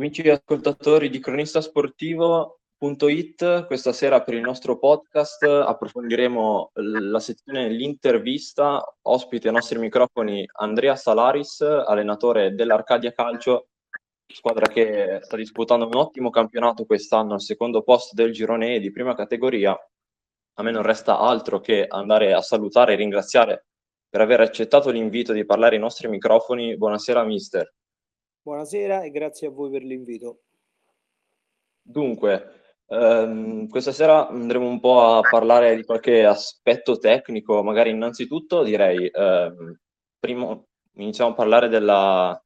Amici ascoltatori di cronistasportivo.it, questa sera per il nostro podcast approfondiremo la sezione l'intervista, ospite ai nostri microfoni Andrea Salaris, allenatore dell'Arcadia Calcio, squadra che sta disputando un ottimo campionato quest'anno al secondo posto del girone E di prima categoria. A me non resta altro che andare a salutare e ringraziare per aver accettato l'invito di parlare ai nostri microfoni. Buonasera mister. Buonasera e grazie a voi per l'invito. Dunque, ehm, questa sera andremo un po' a parlare di qualche aspetto tecnico, magari innanzitutto direi, ehm, primo, iniziamo a parlare della,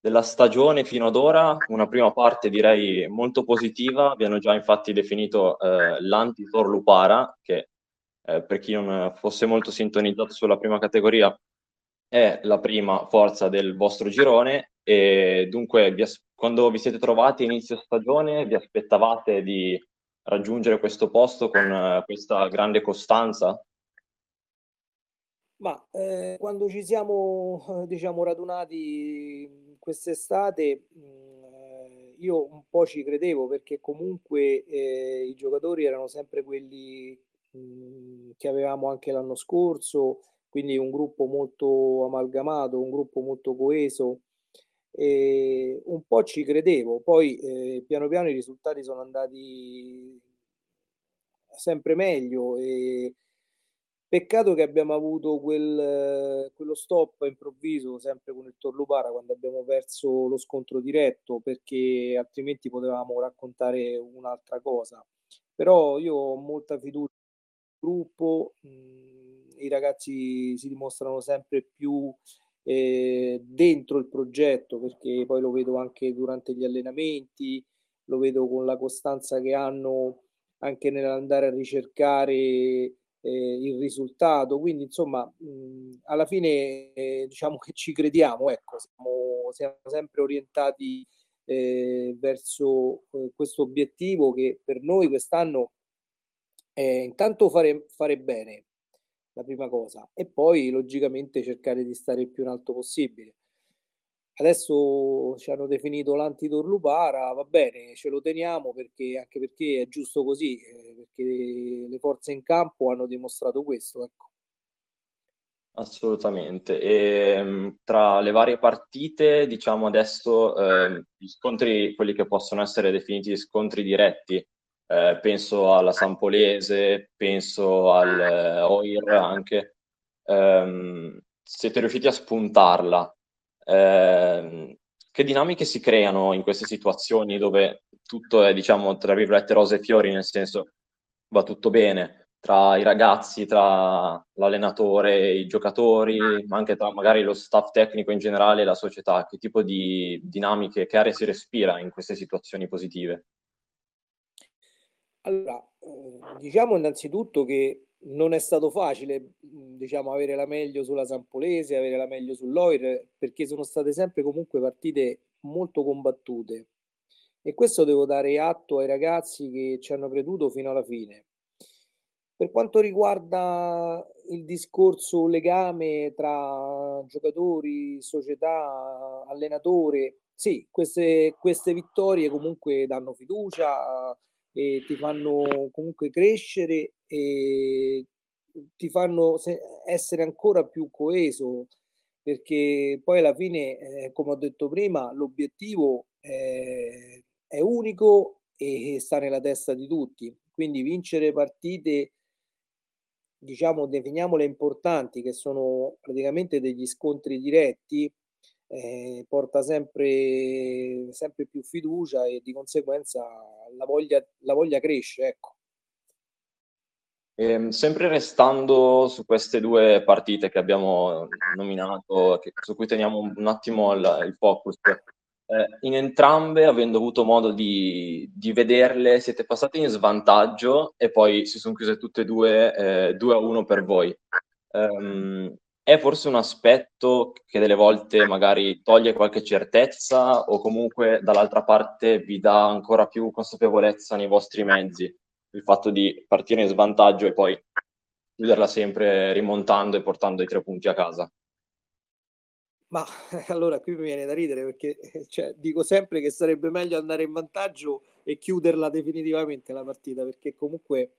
della stagione fino ad ora, una prima parte direi molto positiva, abbiamo già infatti definito eh, l'anti-Tor Lupara, che eh, per chi non fosse molto sintonizzato sulla prima categoria è la prima forza del vostro girone e dunque vi as- quando vi siete trovati inizio stagione vi aspettavate di raggiungere questo posto con uh, questa grande costanza? Ma eh, quando ci siamo diciamo radunati quest'estate mh, mm, io un po' ci credevo perché comunque eh, i giocatori erano sempre quelli mh, mm, che avevamo anche l'anno scorso, quindi un gruppo molto amalgamato, un gruppo molto coeso. E un po' ci credevo, poi eh, piano piano i risultati sono andati sempre meglio e peccato che abbiamo avuto quel, quello stop improvviso sempre con il Torlupara quando abbiamo perso lo scontro diretto perché altrimenti potevamo raccontare un'altra cosa. Però io ho molta fiducia nel gruppo mh, i ragazzi si dimostrano sempre più eh, dentro il progetto, perché poi lo vedo anche durante gli allenamenti, lo vedo con la costanza che hanno anche nell'andare a ricercare eh, il risultato. Quindi, insomma, mh, alla fine eh, diciamo che ci crediamo, ecco, siamo, siamo sempre orientati eh, verso eh, questo obiettivo che per noi quest'anno è intanto fare, fare bene, la prima cosa, e poi logicamente cercare di stare il più in alto possibile. Adesso ci hanno definito l'antidorlupara, va bene, ce lo teniamo perché, anche perché è giusto così, eh, perché le forze in campo hanno dimostrato questo. Ecco. Assolutamente. E, ehm, tra le varie partite, diciamo adesso, eh, gli scontri, quelli che possono essere definiti scontri diretti, eh, penso alla Sampolese, penso al eh, OIR anche, ehm, siete riusciti a spuntarla. Eh, che dinamiche si creano in queste situazioni dove tutto è, diciamo, tra virgolette, rose e fiori, nel senso va tutto bene tra i ragazzi, tra l'allenatore, i giocatori, ma anche tra magari lo staff tecnico in generale e la società? Che tipo di dinamiche, che aria si respira in queste situazioni positive? Allora, eh, diciamo innanzitutto che non è stato facile, diciamo, avere la meglio sulla Sampolese, avere la meglio sull'Oir, perché sono state sempre comunque partite molto combattute. E questo devo dare atto ai ragazzi che ci hanno creduto fino alla fine. Per quanto riguarda il discorso legame tra giocatori, società, allenatore, sì, queste, queste vittorie comunque danno fiducia, e ti fanno comunque crescere e ti fanno essere ancora più coeso perché poi alla fine, eh, come ho detto prima, l'obiettivo è, è unico e sta nella testa di tutti. Quindi vincere partite, diciamo, definiamole importanti, che sono praticamente degli scontri diretti, eh, porta sempre, sempre più fiducia e di conseguenza la voglia, la voglia cresce. Ecco. E, ehm, sempre restando su queste due partite che abbiamo nominato, che, su cui teniamo un, attimo il, il focus, eh, in entrambe, avendo avuto modo di, di, vederle, siete passati in svantaggio e poi si sono chiuse tutte e due eh, 2 a 1 per voi. Um, è forse un aspetto che delle volte magari toglie qualche certezza o comunque dall'altra parte vi dà ancora più consapevolezza nei vostri mezzi, il fatto di partire in svantaggio e poi chiuderla sempre rimontando e portando i tre punti a casa? Ma allora qui mi viene da ridere perché cioè, dico sempre che sarebbe meglio andare in vantaggio e chiuderla definitivamente la partita perché comunque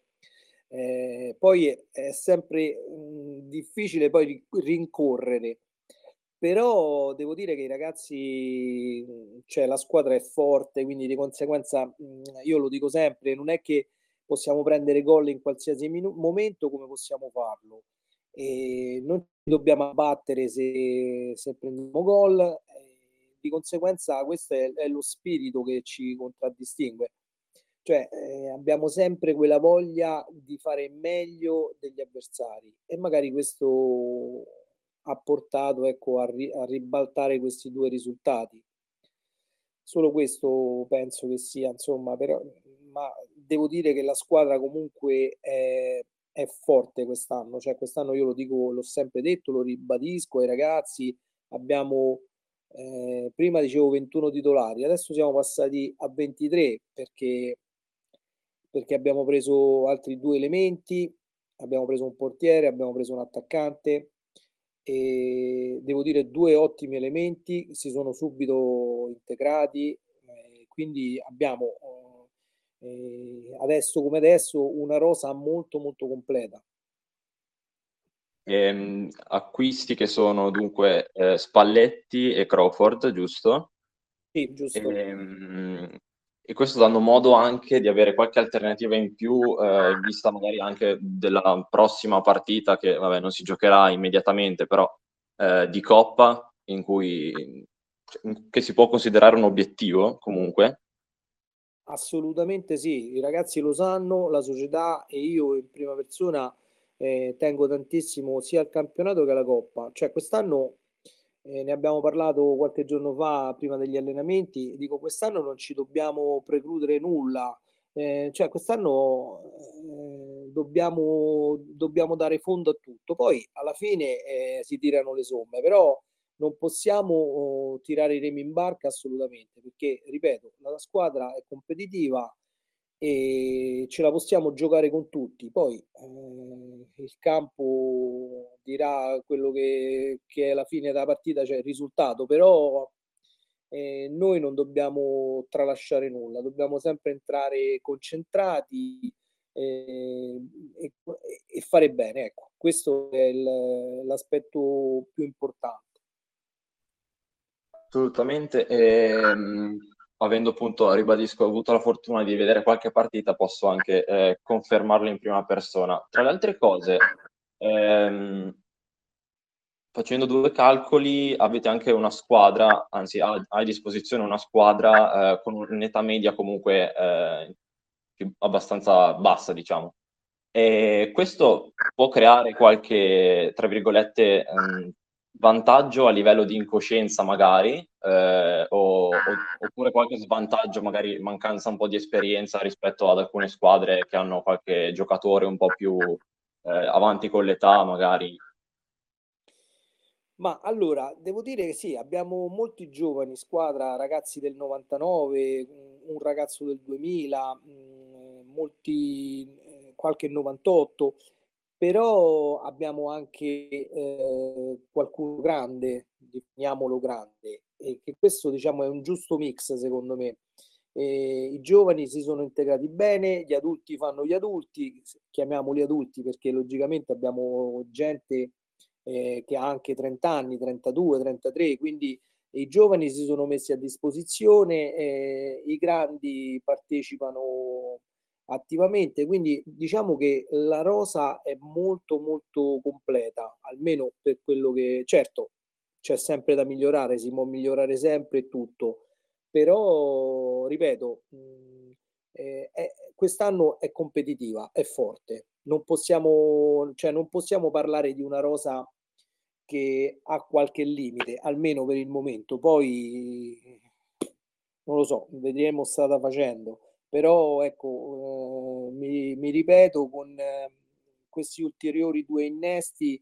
eh, poi è, sempre mh, difficile poi rincorrere però devo dire che i ragazzi, cioè la squadra è forte, quindi di conseguenza io lo dico sempre, non è che possiamo prendere gol in qualsiasi minu- momento come possiamo farlo. E non ci dobbiamo abbattere se, se prendiamo gol, di conseguenza questo è, è, lo spirito che ci contraddistingue. Cioè eh, abbiamo sempre quella voglia di fare meglio degli avversari e magari questo ha portato ecco, a, ri- a ribaltare questi due risultati. Solo questo penso che sia, insomma, però, ma devo dire che la squadra comunque è, è forte quest'anno, cioè quest'anno io lo dico, l'ho sempre detto, lo ribadisco ai ragazzi, abbiamo eh, prima dicevo 21 titolari, adesso siamo passati a 23 perché, perché abbiamo preso altri due elementi, abbiamo preso un portiere, abbiamo preso un attaccante, e devo dire due ottimi elementi si sono subito integrati eh, quindi abbiamo eh, adesso come adesso una rosa molto molto completa ehm, acquisti che sono dunque eh, Spalletti e Crawford giusto? Sì, giusto. Ehm, e questo dando modo anche di avere qualche alternativa in più, eh, vista magari anche della prossima partita che vabbè, non si giocherà immediatamente, però eh, di Coppa, in cui che si può considerare un obiettivo comunque. Assolutamente sì, i ragazzi lo sanno, la società e io in prima persona eh, tengo tantissimo sia al campionato che alla Coppa. Cioè quest'anno eh, ne abbiamo parlato qualche giorno fa prima degli allenamenti, dico quest'anno non ci dobbiamo precludere nulla, eh, cioè quest'anno eh, dobbiamo, dobbiamo dare fondo a tutto, poi alla fine eh, si tirano le somme, però non possiamo oh, tirare i remi in barca assolutamente, perché ripeto, la squadra è competitiva, e ce la possiamo giocare con tutti. Poi eh, il campo dirà quello che, che, è la fine della partita, cioè il risultato, però eh, noi non dobbiamo tralasciare nulla, dobbiamo sempre entrare concentrati eh, e, e, fare bene. Ecco, questo è il, l'aspetto più importante. Assolutamente. Ehm avendo appunto, ribadisco, avuto la fortuna di vedere qualche partita, posso anche eh, confermarlo in prima persona. Tra le altre cose, ehm, facendo due calcoli, avete anche una squadra, anzi hai a disposizione una squadra eh, con un'età media comunque eh, abbastanza bassa, diciamo. E questo può creare qualche, tra virgolette, ehm, vantaggio a livello di incoscienza magari, eh, o, o, oppure qualche svantaggio, magari mancanza un po' di esperienza rispetto ad alcune squadre che hanno qualche giocatore un po' più eh, avanti con l'età magari. Ma allora, devo dire che sì, abbiamo molti giovani squadra, ragazzi del 99, un ragazzo del 2000, molti, eh, qualche 98 però abbiamo anche eh, qualcuno grande, definiamolo grande, e che questo diciamo è un giusto mix secondo me. Eh, I giovani si sono integrati bene, gli adulti fanno gli adulti, chiamiamoli adulti perché logicamente abbiamo gente eh, che ha anche 30 anni, 32, 33, quindi i giovani si sono messi a disposizione, eh, i grandi partecipano attivamente, quindi diciamo che la rosa è molto molto completa, almeno per quello che certo c'è sempre da migliorare, si può migliorare sempre tutto, però ripeto, eh, è, quest'anno è competitiva, è forte, non possiamo, cioè, non possiamo parlare di una rosa che ha qualche limite, almeno per il momento, poi non lo so, vedremo strada facendo però ecco, eh, mi, mi, ripeto, con eh, questi ulteriori due innesti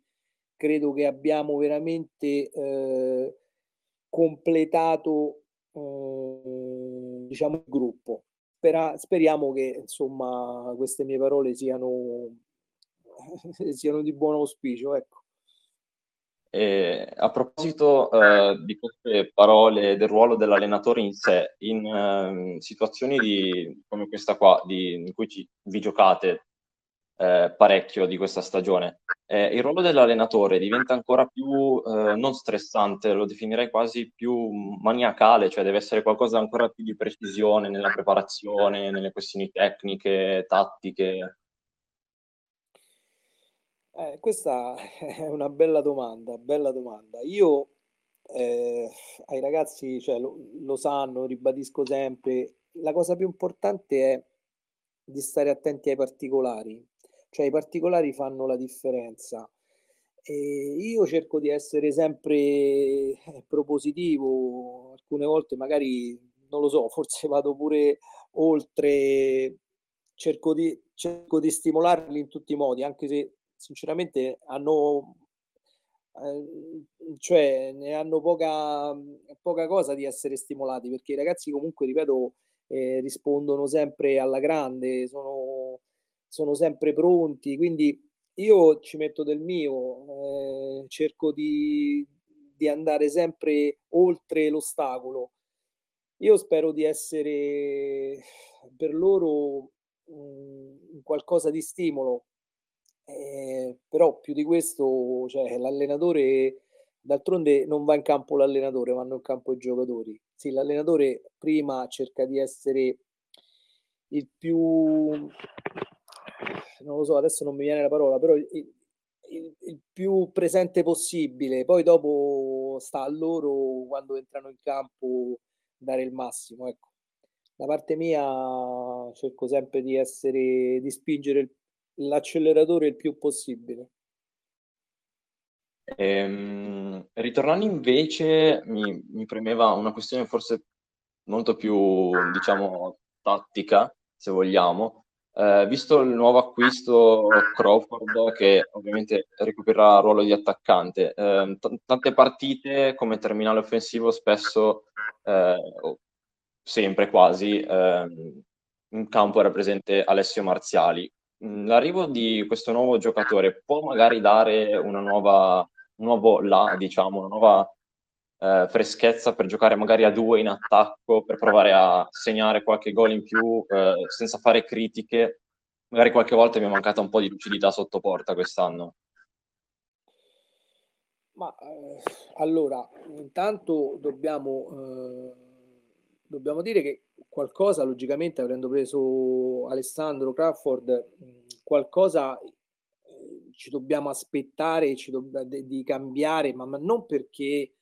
credo che abbiamo veramente eh, completato eh, diciamo il gruppo. Spera, speriamo che insomma queste mie parole siano, siano di buon auspicio. Ecco. E a proposito eh, di queste parole del ruolo dell'allenatore in sé, in eh, situazioni di, come questa qua, di, in cui ci, vi giocate eh, parecchio di questa stagione, eh, il ruolo dell'allenatore diventa ancora più eh, non stressante, lo definirei quasi più maniacale, cioè deve essere qualcosa ancora più di precisione nella preparazione, nelle questioni tecniche, tattiche. Eh, questa è una bella domanda, bella domanda. Io eh, ai ragazzi, cioè, lo, lo sanno, ribadisco sempre, la cosa più importante è di stare attenti ai particolari, cioè i particolari fanno la differenza. E io cerco di essere sempre eh, propositivo, alcune volte magari, non lo so, forse vado pure oltre, cerco di, cerco di stimolarli in tutti i modi, anche se sinceramente hanno, eh, cioè, ne hanno poca, poca cosa di essere stimolati, perché i ragazzi comunque, ripeto, eh, rispondono sempre alla grande, sono, sono sempre pronti, quindi io ci metto del mio, eh, cerco di, di andare sempre oltre l'ostacolo. Io spero di essere per loro un qualcosa di stimolo, eh, però più di questo, cioè, l'allenatore, d'altronde non va in campo l'allenatore, vanno in campo i giocatori. Sì, l'allenatore prima cerca di essere il più, non lo so, adesso non mi viene la parola, però il, il, il più presente possibile, poi dopo sta a loro quando entrano in campo dare il massimo, ecco. Da parte mia cerco sempre di essere, di spingere il l'acceleratore il più possibile. Ehm, ritornando invece, mi, mi, premeva una questione forse molto più, diciamo, tattica, se vogliamo. Eh, visto il nuovo acquisto Crawford, che ovviamente recupererà il ruolo di attaccante, eh, t- tante partite come terminale offensivo spesso, eh, sempre quasi, ehm, in campo era presente Alessio Marziali. Mhmm, l'arrivo di questo nuovo giocatore può magari dare una nuova, un nuovo là, diciamo, una nuova eh, freschezza per giocare magari a due in attacco, per provare a segnare qualche gol in più eh, senza fare critiche. Magari qualche volta mi è mancata un po' di lucidità sotto porta quest'anno. Ma eh, allora, intanto dobbiamo, eh, dobbiamo dire che qualcosa, logicamente, avendo preso Alessandro Crawford, qualcosa eh, ci dobbiamo aspettare ci do- di cambiare, ma, ma non perché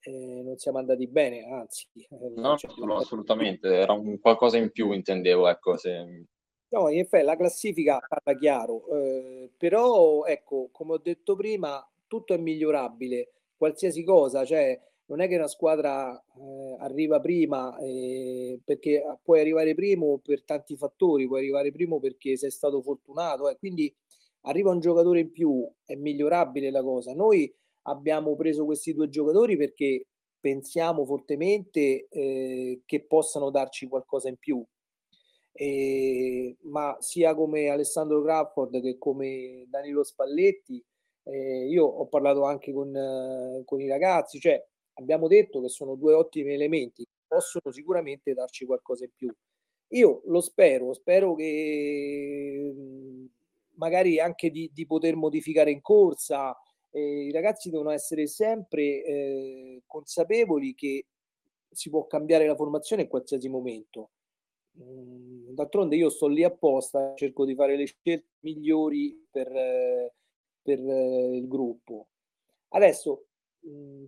eh, non siamo andati bene, anzi. Eh, no, cioè, no, assolutamente, era un qualcosa in più, intendevo, ecco. Se... No, in effetti la classifica parla chiaro, eh, però ecco, come ho detto prima, tutto è migliorabile, qualsiasi cosa, cioè non è che una squadra eh, arriva prima eh, perché puoi arrivare primo per tanti fattori, puoi arrivare primo perché sei stato fortunato, eh, quindi arriva un giocatore in più, è migliorabile la cosa. Noi abbiamo preso questi due giocatori perché pensiamo fortemente eh, che possano darci qualcosa in più. E, ma sia come Alessandro Crawford che come Danilo Spalletti, eh, io ho parlato anche con, eh, con i ragazzi, cioè abbiamo detto che sono due ottimi elementi, possono sicuramente darci qualcosa in più. Io lo spero, spero che mhmm, magari anche di, di poter modificare in corsa. Eh, I ragazzi devono essere sempre eh, consapevoli che si può cambiare la formazione in qualsiasi momento. Mm, d'altronde io sto lì apposta, cerco di fare le scelte migliori per, eh, per eh, il gruppo. Adesso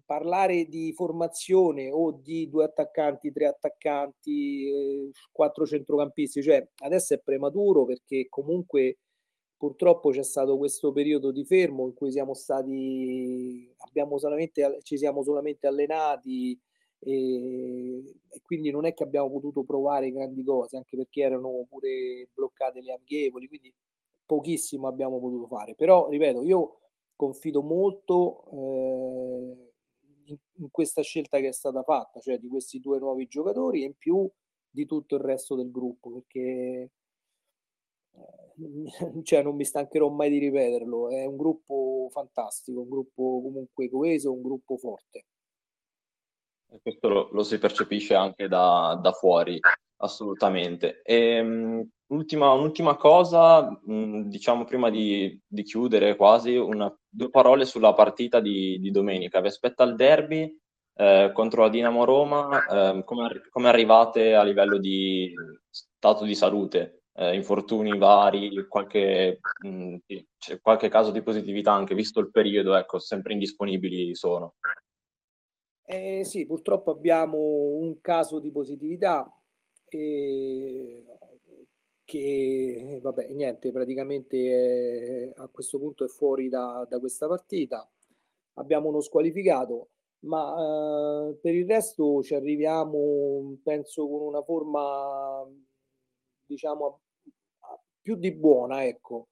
Parlare di formazione o di due attaccanti, tre attaccanti, eh, quattro centrocampisti, cioè adesso è prematuro perché comunque purtroppo c'è stato questo periodo di fermo in cui siamo stati, abbiamo solamente, ci siamo solamente allenati e, e quindi non è che abbiamo potuto provare grandi cose, anche perché erano pure bloccate le amichevoli, quindi pochissimo abbiamo potuto fare. Però, ripeto, io confido molto eh, in, in, questa scelta che è stata fatta, cioè di questi due nuovi giocatori e in più di tutto il resto del gruppo, perché cioè non mi stancherò mai di ripeterlo, è un gruppo fantastico, un gruppo comunque coeso, un gruppo forte. E questo lo, lo, si percepisce anche da, da fuori, assolutamente. Ehm, ultima, un'ultima cosa, mh, diciamo prima di, di chiudere quasi, una, due parole sulla partita di, di domenica. Vi aspetta il derby eh, contro la Dinamo Roma, eh, come, come arrivate a livello di stato di salute? Eh, infortuni vari, qualche, mh, qualche caso di positività anche visto il periodo, ecco, sempre indisponibili sono. Eh, sì, purtroppo abbiamo un caso di positività eh, che, vabbè, niente, praticamente è, a questo punto è fuori da, da, questa partita. Abbiamo uno squalificato, ma eh, per il resto ci arriviamo, penso, con una forma, diciamo, più di buona, ecco,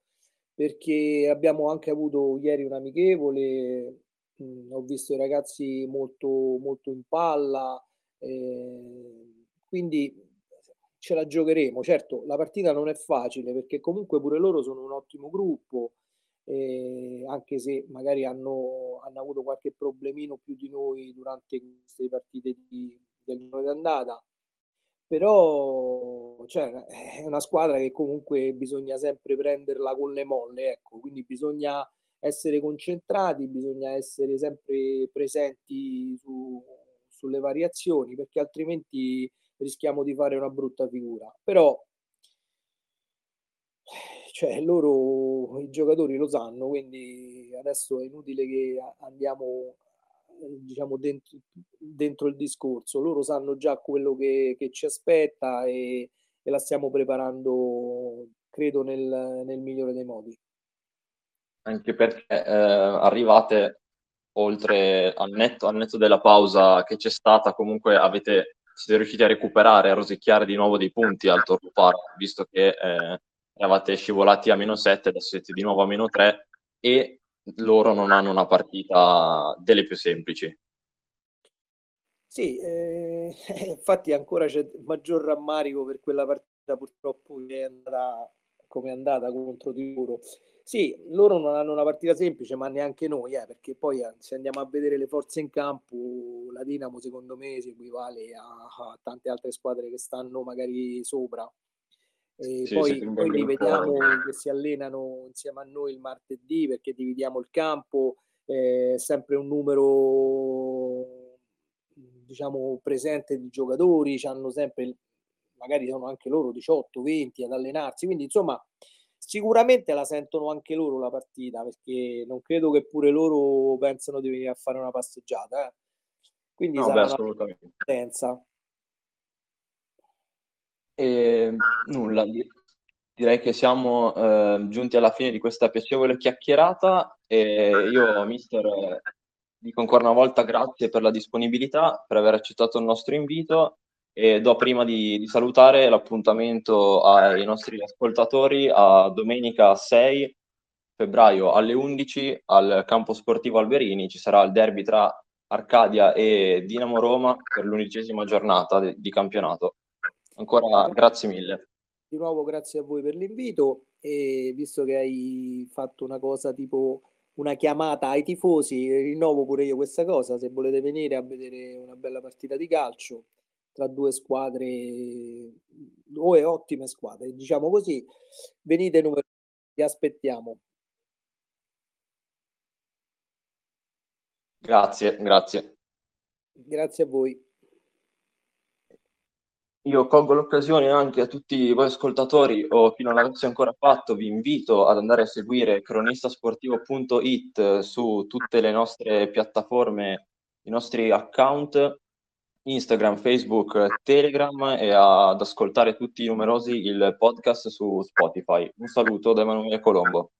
perché abbiamo anche avuto ieri un amichevole mh, ho visto i ragazzi molto, molto in palla, eh, quindi ce la giocheremo. Certo, la partita non è facile perché comunque pure loro sono un ottimo gruppo, eh, anche se magari hanno, hanno, avuto qualche problemino più di noi durante queste partite di, del giro d'andata. Però cioè, è una squadra che comunque bisogna sempre prenderla con le molle, ecco, quindi bisogna essere concentrati, bisogna essere sempre presenti su, sulle variazioni perché altrimenti rischiamo di fare una brutta figura. Però cioè, loro, i giocatori lo sanno, quindi adesso è inutile che andiamo diciamo dentro, dentro il discorso. Loro sanno già quello che, che ci aspetta e, e, la stiamo preparando, credo, nel, nel migliore dei modi anche perché eh, arrivate oltre al netto, al netto della pausa che c'è stata, comunque avete, siete riusciti a recuperare, a rosicchiare di nuovo dei punti al Torno Park, visto che eh, eravate scivolati a meno 7, adesso siete di nuovo a meno 3 e loro non hanno una partita delle più semplici. Sì, eh, infatti ancora c'è maggior rammarico per quella partita purtroppo che è andata come è andata contro di loro. Sì, loro non hanno una partita semplice, ma neanche noi, eh, perché poi eh, se andiamo a vedere le forze in campo, la Dinamo secondo me si equivale a, a tante altre squadre che stanno magari sopra. E sì, poi, poi li vediamo che si allenano insieme a noi il martedì perché dividiamo il campo, è eh, sempre un numero diciamo presente di giocatori, hanno sempre magari sono anche loro 18, 20 ad allenarsi, quindi insomma Sicuramente la sentono anche loro la partita, perché non credo che pure loro pensano di venire a fare una passeggiata. Eh. Quindi no, sarà beh, una. E, nulla, direi che siamo eh, giunti alla fine di questa piacevole chiacchierata e io, mister, dico ancora una volta grazie per la disponibilità, per aver accettato il nostro invito e do prima di, di, salutare l'appuntamento ai nostri ascoltatori a domenica 6 febbraio alle 11 al campo sportivo Alberini ci sarà il derby tra Arcadia e Dinamo Roma per l'undicesima giornata di, di campionato. Ancora grazie mille. Di nuovo grazie a voi per l'invito e visto che hai fatto una cosa tipo una chiamata ai tifosi, rinnovo pure io questa cosa, se volete venire a vedere una bella partita di calcio tra due squadre due ottime squadre, diciamo così. Venite numerosi, vi aspettiamo. Grazie, grazie. Grazie a voi. Io colgo l'occasione anche a tutti voi ascoltatori o chi non l'avesse ancora fatto, vi invito ad andare a seguire cronistasportivo.it su tutte le nostre piattaforme, i nostri account Instagram, Facebook, Telegram e ad ascoltare tutti i numerosi il podcast su Spotify. Un saluto da Emanuele Colombo.